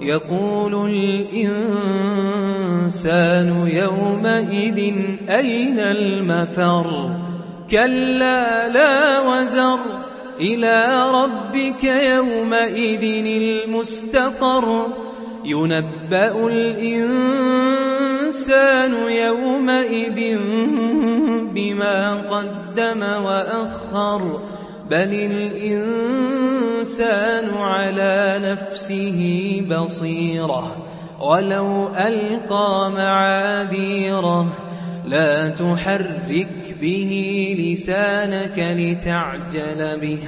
يقول الإنسان يومئذ أين المفر؟ كلا لا وزر. إلى ربك يومئذ المستقر. ينبأ الإنسان يومئذ بما قدم وأخر. بل الإنسان على نفسه بصيرة ولو ألقى معاذيره لا تحرك به لسانك لتعجل به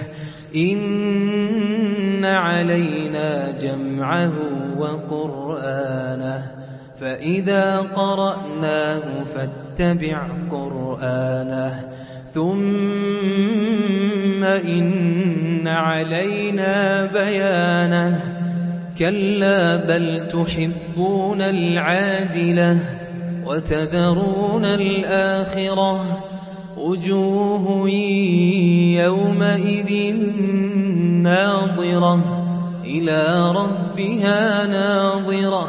إن علينا جمعه وقرآنه فإذا قرأناه فاتبع قرآنه ثم إن علينا بيانه. كلا بل تحبون العاجلة وتذرون الآخرة. وجوه يومئذ ناظرة إلى ربها ناظرة.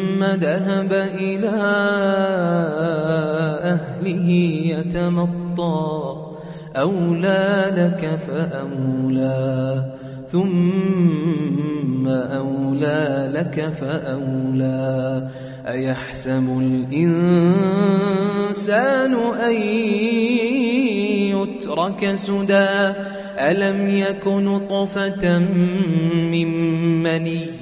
ذهب إلى أهله يتمطى. أولى لك فأولى ثم أولى لك فأولى. أيحسب الإنسان أن يترك سدى؟ ألم يك نطفة من مني؟